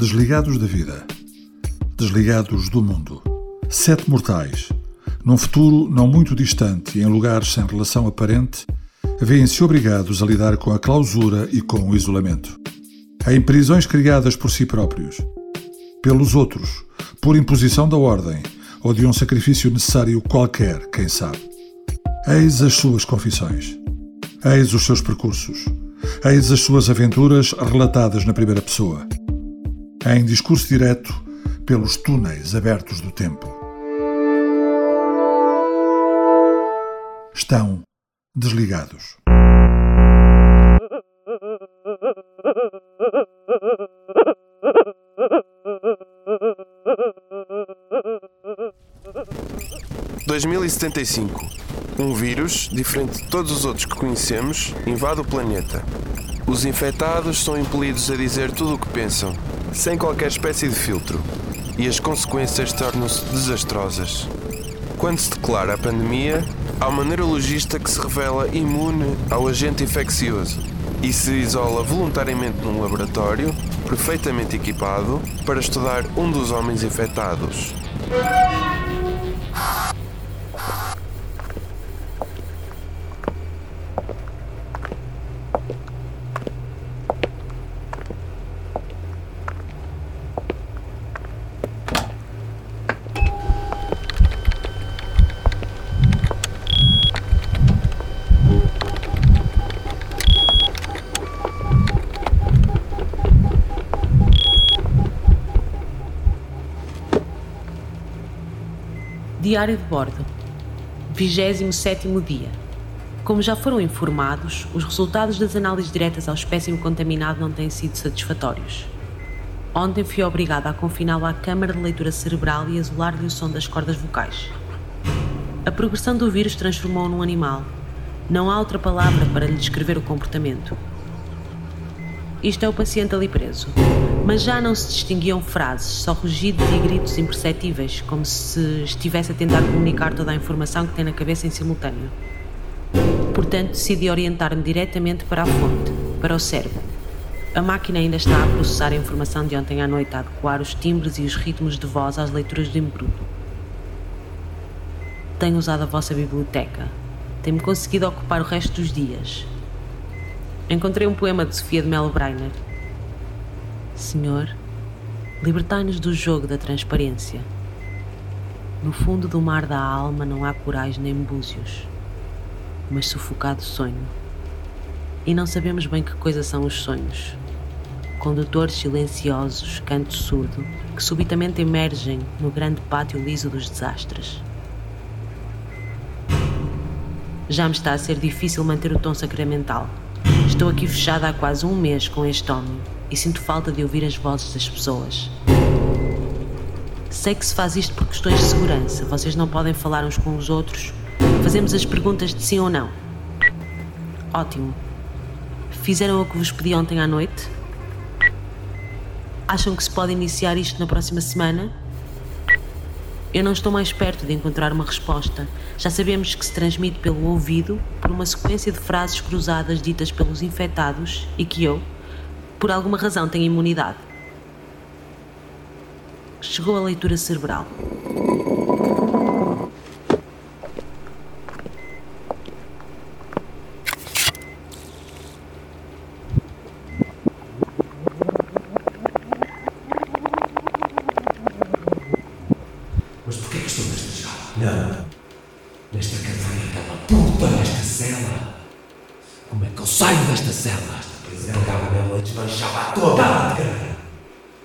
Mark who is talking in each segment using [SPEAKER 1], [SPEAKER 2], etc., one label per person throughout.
[SPEAKER 1] Desligados da vida. Desligados do mundo. Sete mortais. Num futuro não muito distante e em lugares sem relação aparente, veem-se obrigados a lidar com a clausura e com o isolamento. Em prisões criadas por si próprios, pelos outros, por imposição da ordem ou de um sacrifício necessário qualquer, quem sabe. Eis as suas confissões. Eis os seus percursos. Eis as suas aventuras relatadas na primeira pessoa. Em discurso direto pelos túneis abertos do tempo. Estão desligados.
[SPEAKER 2] (2075) Um vírus, diferente de todos os outros que conhecemos, invade o planeta. Os infectados são impelidos a dizer tudo o que pensam, sem qualquer espécie de filtro, e as consequências tornam-se desastrosas. Quando se declara a pandemia, há uma neurologista que se revela imune ao agente infeccioso e se isola voluntariamente num laboratório, perfeitamente equipado, para estudar um dos homens infectados.
[SPEAKER 3] Diário de bordo. 27 dia. Como já foram informados, os resultados das análises diretas ao espécime contaminado não têm sido satisfatórios. Ontem fui obrigada a confiná-lo à câmara de leitura cerebral e isolar-lhe o som das cordas vocais. A progressão do vírus transformou-o num animal. Não há outra palavra para lhe descrever o comportamento. Isto é o paciente ali preso. Mas já não se distinguiam frases, só rugidos e gritos imperceptíveis, como se estivesse a tentar comunicar toda a informação que tem na cabeça em simultâneo. Portanto, decidi orientar-me diretamente para a fonte, para o cérebro. A máquina ainda está a processar a informação de ontem à noite, a adequar os timbres e os ritmos de voz às leituras do embrulho. Tenho usado a vossa biblioteca. Tem-me conseguido ocupar o resto dos dias, encontrei um poema de Sofia de Mello Breiner. Senhor, libertai-nos do jogo da transparência. No fundo do mar da alma não há corais nem búzios, mas sufocado sonho. E não sabemos bem que coisa são os sonhos. Condutores silenciosos, canto surdo, que subitamente emergem no grande pátio liso dos desastres. Já me está a ser difícil manter o tom sacramental Estou aqui fechada há quase um mês com este homem e sinto falta de ouvir as vozes das pessoas. Sei que se faz isto por questões de segurança, vocês não podem falar uns com os outros. Fazemos as perguntas de sim ou não. Ótimo. Fizeram o que vos pedi ontem à noite? Acham que se pode iniciar isto na próxima semana? Eu não estou mais perto de encontrar uma resposta. Já sabemos que se transmite pelo ouvido por uma sequência de frases cruzadas ditas pelos infectados e que eu, por alguma razão, tenho imunidade. Chegou a leitura cerebral.
[SPEAKER 4] Não. Nesta cadeia, aquela puta nesta cela. Como é que eu saio desta cela? Esta prisão pegava nela e desmanchava toda. Cara.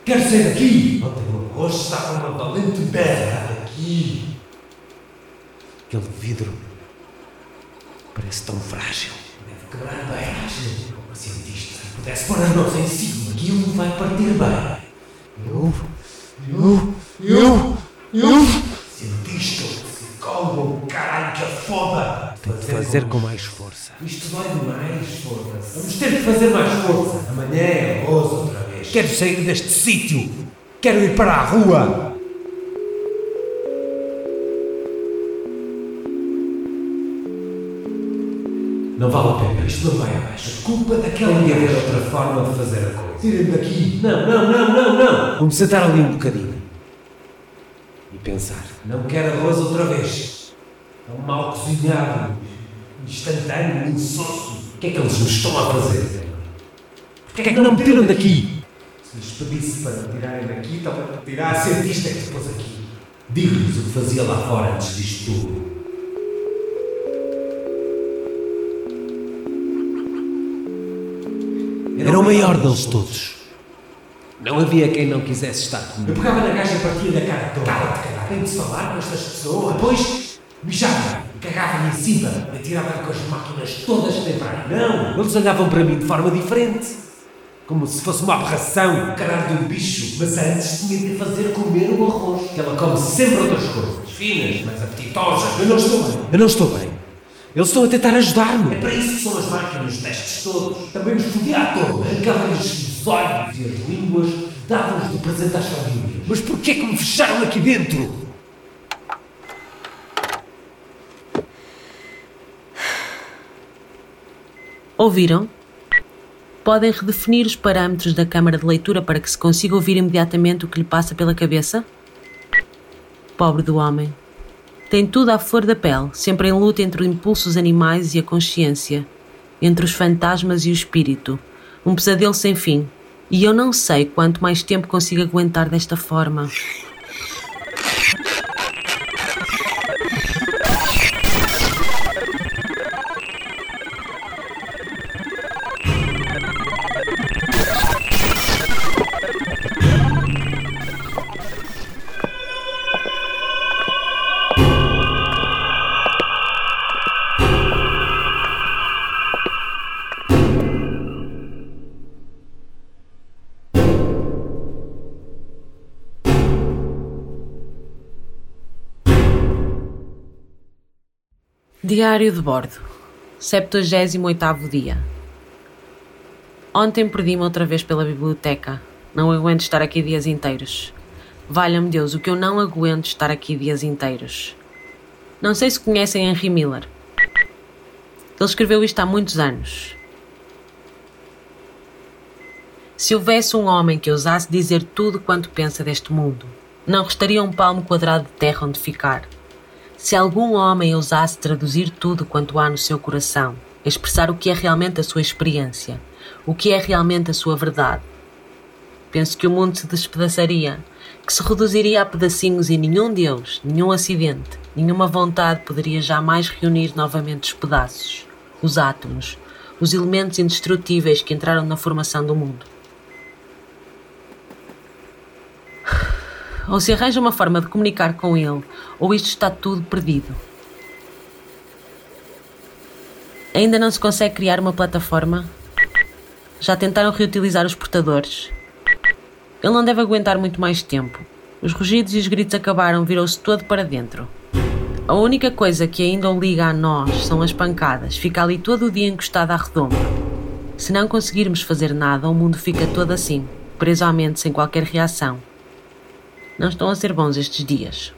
[SPEAKER 4] Quero sair daqui. Ontem o rosto está com uma valente berra daqui. Aquele vidro parece tão frágil. Deve quebrar bem. Como cientista, se pudesse pôr as mãos em cima, aquilo vai partir bem. Eu, eu, eu, eu, cientista psicólogo, caralho, que foda!
[SPEAKER 5] Tem de fazer com mais força.
[SPEAKER 4] Isto dói demais, foda-se. Vamos ter de fazer mais força. Amanhã é vez. Quero sair deste sítio. Quero ir para a rua. Não vale a pena, isto não vai abaixo. Culpa daquela Tem de haver outra forma de fazer a coisa. Tirem-me daqui. Não, não, não, não, não. Vamos sentar ali um bocadinho. E pensar. Não quero arroz outra vez. É um mal cozinhado, instantâneo, insosso. O que é que eles me estão a fazer? Porquê é que não me tiram daqui? Se lhes pedisse para me tirarem daqui, então para tirar a cientista que depois aqui. Digo-lhes o que fazia lá fora antes disto tudo. Era o maior deles todos. Não havia quem não quisesse estar comigo. Eu pegava na gaja e partia da cara toda. Cala-te, cara. Tenho de falar com estas pessoas. Depois, mijava cagava-me em cima. Me atirava com as máquinas todas que tem para aí. Não! Eles olhavam para mim de forma diferente. Como se fosse uma aberração. O caralho de um bicho. Mas antes tinha de fazer comer o arroz. Que ela come sempre outras coisas. Finas, mas apetitosas. Eu não estou bem. Eu não estou bem. Eles estão a tentar ajudar-me. É para isso que são as máquinas, os testes todos. Também os fodia a todos. Arrancavam-lhes os olhos e as línguas, davam-lhes de presente às famílias. Mas porquê que me fecharam aqui dentro?
[SPEAKER 3] Ouviram? Podem redefinir os parâmetros da câmara de leitura para que se consiga ouvir imediatamente o que lhe passa pela cabeça? Pobre do homem. Tem tudo à flor da pele, sempre em luta entre os impulsos animais e a consciência, entre os fantasmas e o espírito. Um pesadelo sem fim. E eu não sei quanto mais tempo consigo aguentar desta forma. Diário de bordo, 78 dia. Ontem perdi-me outra vez pela biblioteca. Não aguento estar aqui dias inteiros. Valha-me Deus, o que eu não aguento estar aqui dias inteiros. Não sei se conhecem Henry Miller. Ele escreveu isto há muitos anos. Se houvesse um homem que ousasse dizer tudo quanto pensa deste mundo, não restaria um palmo quadrado de terra onde ficar se algum homem ousasse traduzir tudo quanto há no seu coração, expressar o que é realmente a sua experiência, o que é realmente a sua verdade, penso que o mundo se despedaçaria, que se reduziria a pedacinhos e nenhum Deus, nenhum acidente, nenhuma vontade poderia jamais reunir novamente os pedaços, os átomos, os elementos indestrutíveis que entraram na formação do mundo. Ou se arranja uma forma de comunicar com ele, ou isto está tudo perdido. Ainda não se consegue criar uma plataforma? Já tentaram reutilizar os portadores? Ele não deve aguentar muito mais tempo. Os rugidos e os gritos acabaram, virou-se todo para dentro. A única coisa que ainda o liga a nós são as pancadas. Fica ali todo o dia encostado à redonda. Se não conseguirmos fazer nada, o mundo fica todo assim, preso à mente sem qualquer reação. Não estão a ser bons estes dias.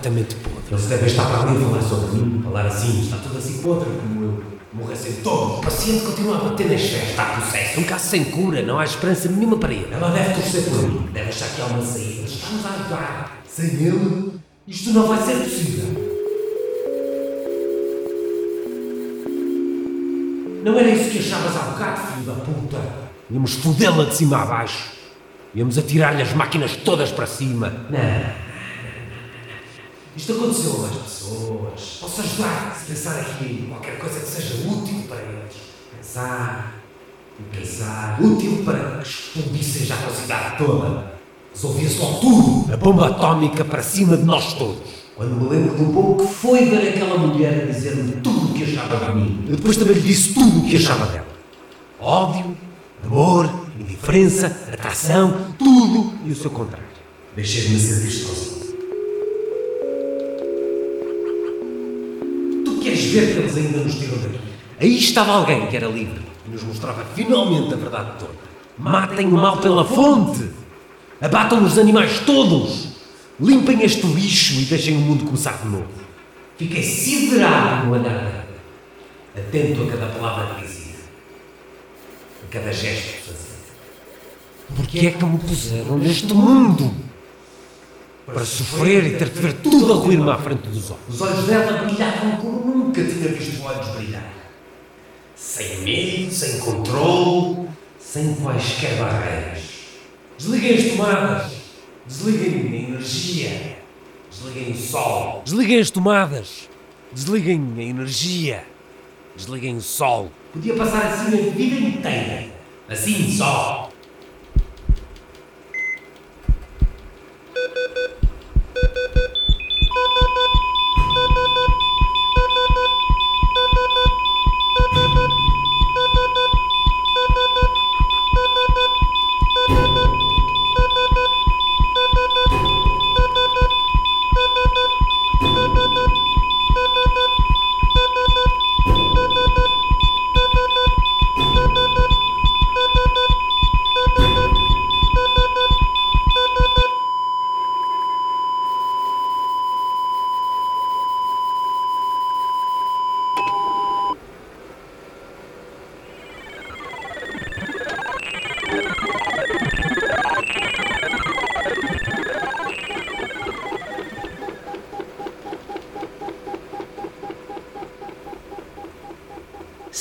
[SPEAKER 4] Completamente podre. Eles devem estar para ali a falar sobre mim, falar assim, está tudo assim podre como eu. Morressem todos. O paciente continua a bater nas festas, está processo. Um caso sem cura, não há esperança nenhuma para ele. Ela deve torcer por mim, deve achar que há uma saída. Estamos a ajudar. Sem ele, isto não vai ser possível. Não era isso que achavas há bocado, filho da puta? Íamos fodê-la de cima a baixo. Íamos atirar-lhe as máquinas todas para cima. Não. Isto aconteceu mais pessoas. Posso ajudar se pensar aqui qualquer coisa que seja útil para eles. Pensar e pensar. Útil para que explodissem já a cidade toda. Resolvia-se logo tudo. A bomba atómica para cima de nós todos. Quando me lembro do pouco que foi ver aquela mulher dizer-me tudo o que achava de mim. Eu depois também lhe disse tudo o que achava dela. Ódio, amor, indiferença, atração, tudo e o seu contrário. Deixei-me ser isto sozinho. Ver que eles ainda nos tiram daqui? Aí estava alguém que era livre e nos mostrava finalmente a verdade toda. Matem o mal pela fonte! Abatam os animais todos! Limpem este lixo e deixem o mundo começar de novo. Fiquei siderado no andar atento a cada palavra que dizia, a cada gesto que fazia. Porque é que me puseram neste mundo? Para sofrer e ter de ver tudo a ruir-me à frente dos olhos. Os olhos dela brilhavam como nunca tinha visto olhos brilhar. Sem medo, sem controle, sem quaisquer barreiras. Desliguem as tomadas, desliguem a energia, desliguem o sol, desliguem as tomadas, desliguem a energia. Desliguem o sol. Podia passar assim a vida inteira. Assim só.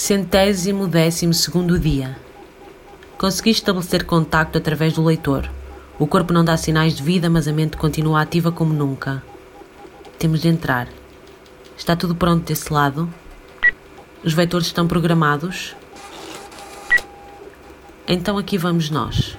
[SPEAKER 3] Centésimo décimo segundo dia. Consegui estabelecer contacto através do leitor. O corpo não dá sinais de vida, mas a mente continua ativa como nunca. Temos de entrar. Está tudo pronto desse lado? Os vetores estão programados? Então aqui vamos nós.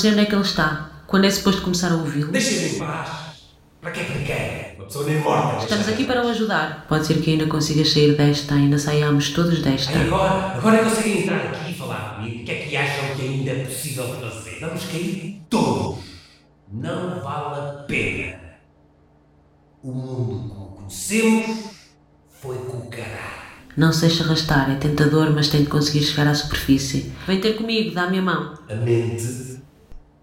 [SPEAKER 3] Não sei onde é que ele está. Quando é suposto começar a ouvi-lo?
[SPEAKER 4] Deixem-me em paz. Para que é que me querem? Uma pessoa nem morta.
[SPEAKER 3] Estamos aqui para o ajudar. Pode ser que ainda consigas sair desta, ainda saiamos todos desta.
[SPEAKER 4] Ai, agora, agora conseguem entrar aqui e falar comigo. O que é que acham que ainda é possível fazer? Vamos cair todos. Não vale a pena. O mundo como conhecemos foi com o caralho.
[SPEAKER 3] Não se deixe arrastar, é tentador, mas tem de conseguir chegar à superfície. Vem ter comigo, dá-me a mão.
[SPEAKER 4] A mente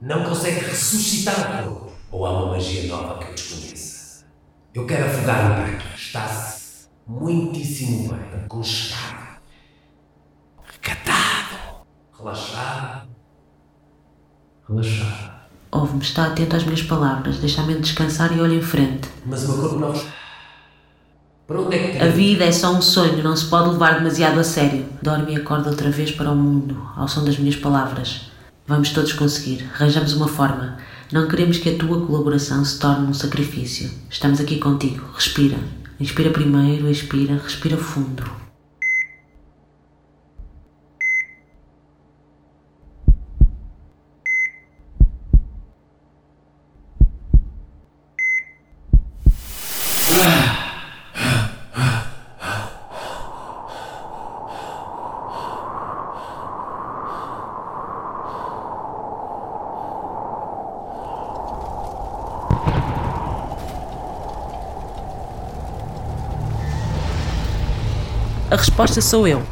[SPEAKER 4] não consegue ressuscitar o corpo. Ou há uma magia nova que eu desconheça. Eu quero afogar-me para aqui. Está-se muitíssimo bem, aconchegado, recatado, relaxado, relaxado.
[SPEAKER 3] Ouve-me, está atento às minhas palavras, deixa a mente descansar e olha em frente.
[SPEAKER 4] Mas o meu corpo não. Para onde é que
[SPEAKER 3] A vida é só um sonho, não se pode levar demasiado a sério. Dorme e acorda outra vez para o mundo, ao som das minhas palavras. Vamos todos conseguir, arranjamos uma forma. Não queremos que a tua colaboração se torne um sacrifício. Estamos aqui contigo. Respira. Inspira primeiro, expira, respira fundo. A resposta sou eu.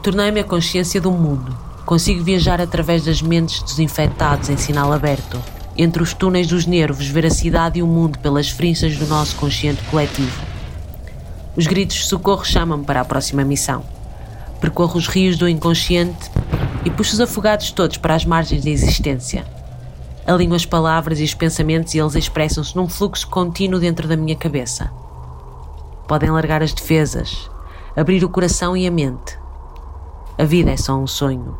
[SPEAKER 3] Tornei-me a consciência do mundo. Consigo viajar através das mentes dos infectados em sinal aberto. Entre os túneis dos nervos, ver a cidade e o mundo pelas frinchas do nosso consciente coletivo. Os gritos de socorro chamam-me para a próxima missão. Percorro os rios do inconsciente e puxo os afogados todos para as margens da existência. Alinho as palavras e os pensamentos e eles expressam-se num fluxo contínuo dentro da minha cabeça. Podem largar as defesas, abrir o coração e a mente. A vida é só um sonho.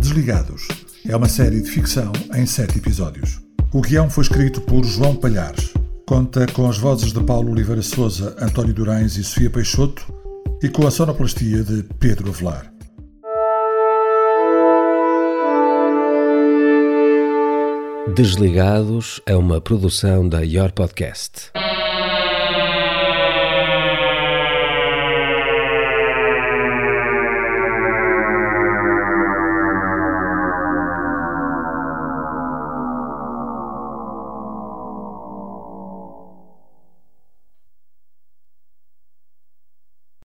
[SPEAKER 1] Desligados é uma série de ficção em sete episódios. O guião foi escrito por João Palhares. Conta com as vozes de Paulo Oliveira Souza, António Durães e Sofia Peixoto e com a sonoplastia de Pedro Avelar.
[SPEAKER 4] Desligados é uma produção da Your Podcast.